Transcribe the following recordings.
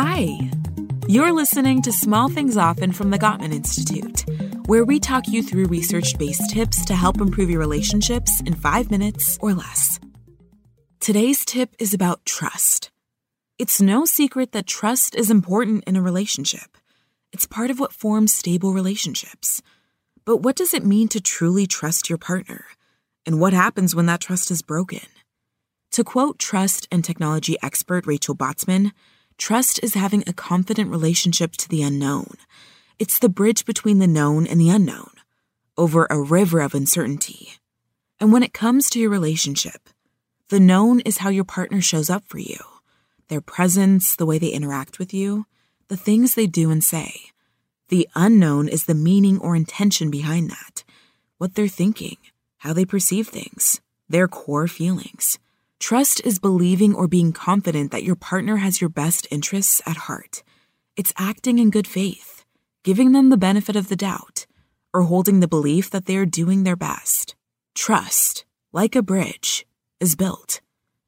Hi. You're listening to Small Things Often from the Gottman Institute, where we talk you through research based tips to help improve your relationships in five minutes or less. Today's tip is about trust. It's no secret that trust is important in a relationship. It's part of what forms stable relationships. But what does it mean to truly trust your partner? And what happens when that trust is broken? To quote trust and technology expert Rachel Botsman, trust is having a confident relationship to the unknown. It's the bridge between the known and the unknown, over a river of uncertainty. And when it comes to your relationship, the known is how your partner shows up for you their presence, the way they interact with you, the things they do and say. The unknown is the meaning or intention behind that, what they're thinking, how they perceive things, their core feelings. Trust is believing or being confident that your partner has your best interests at heart. It's acting in good faith, giving them the benefit of the doubt, or holding the belief that they are doing their best. Trust, like a bridge, is built.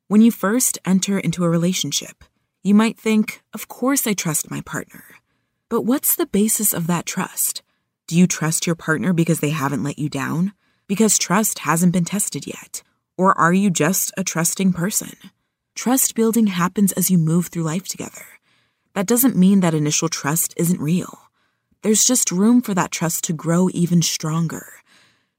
When you first enter into a relationship, you might think, Of course I trust my partner. But what's the basis of that trust? Do you trust your partner because they haven't let you down? Because trust hasn't been tested yet? Or are you just a trusting person? Trust building happens as you move through life together. That doesn't mean that initial trust isn't real. There's just room for that trust to grow even stronger.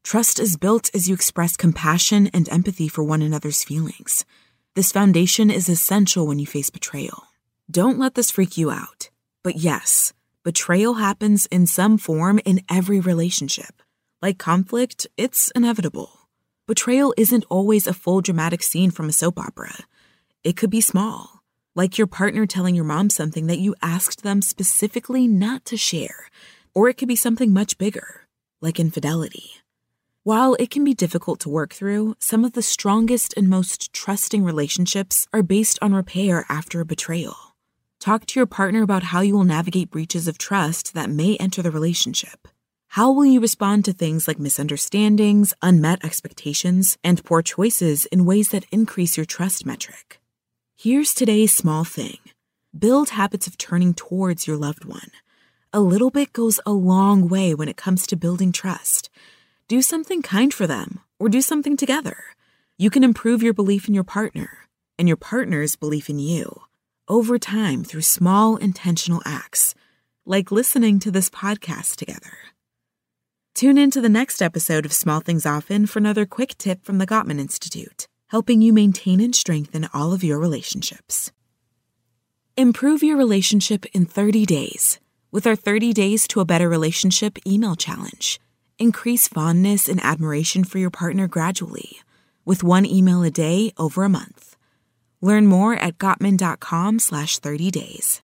Trust is built as you express compassion and empathy for one another's feelings. This foundation is essential when you face betrayal. Don't let this freak you out. But yes, betrayal happens in some form in every relationship. Like conflict, it's inevitable. Betrayal isn't always a full dramatic scene from a soap opera. It could be small, like your partner telling your mom something that you asked them specifically not to share, or it could be something much bigger, like infidelity. While it can be difficult to work through, some of the strongest and most trusting relationships are based on repair after a betrayal. Talk to your partner about how you will navigate breaches of trust that may enter the relationship. How will you respond to things like misunderstandings, unmet expectations, and poor choices in ways that increase your trust metric? Here's today's small thing build habits of turning towards your loved one. A little bit goes a long way when it comes to building trust. Do something kind for them or do something together. You can improve your belief in your partner and your partner's belief in you over time through small intentional acts, like listening to this podcast together. Tune in to the next episode of Small Things Often for another quick tip from the Gottman Institute, helping you maintain and strengthen all of your relationships. Improve your relationship in 30 days with our 30 Days to a Better Relationship email challenge. Increase fondness and admiration for your partner gradually with one email a day over a month. Learn more at gottman.com slash 30 days.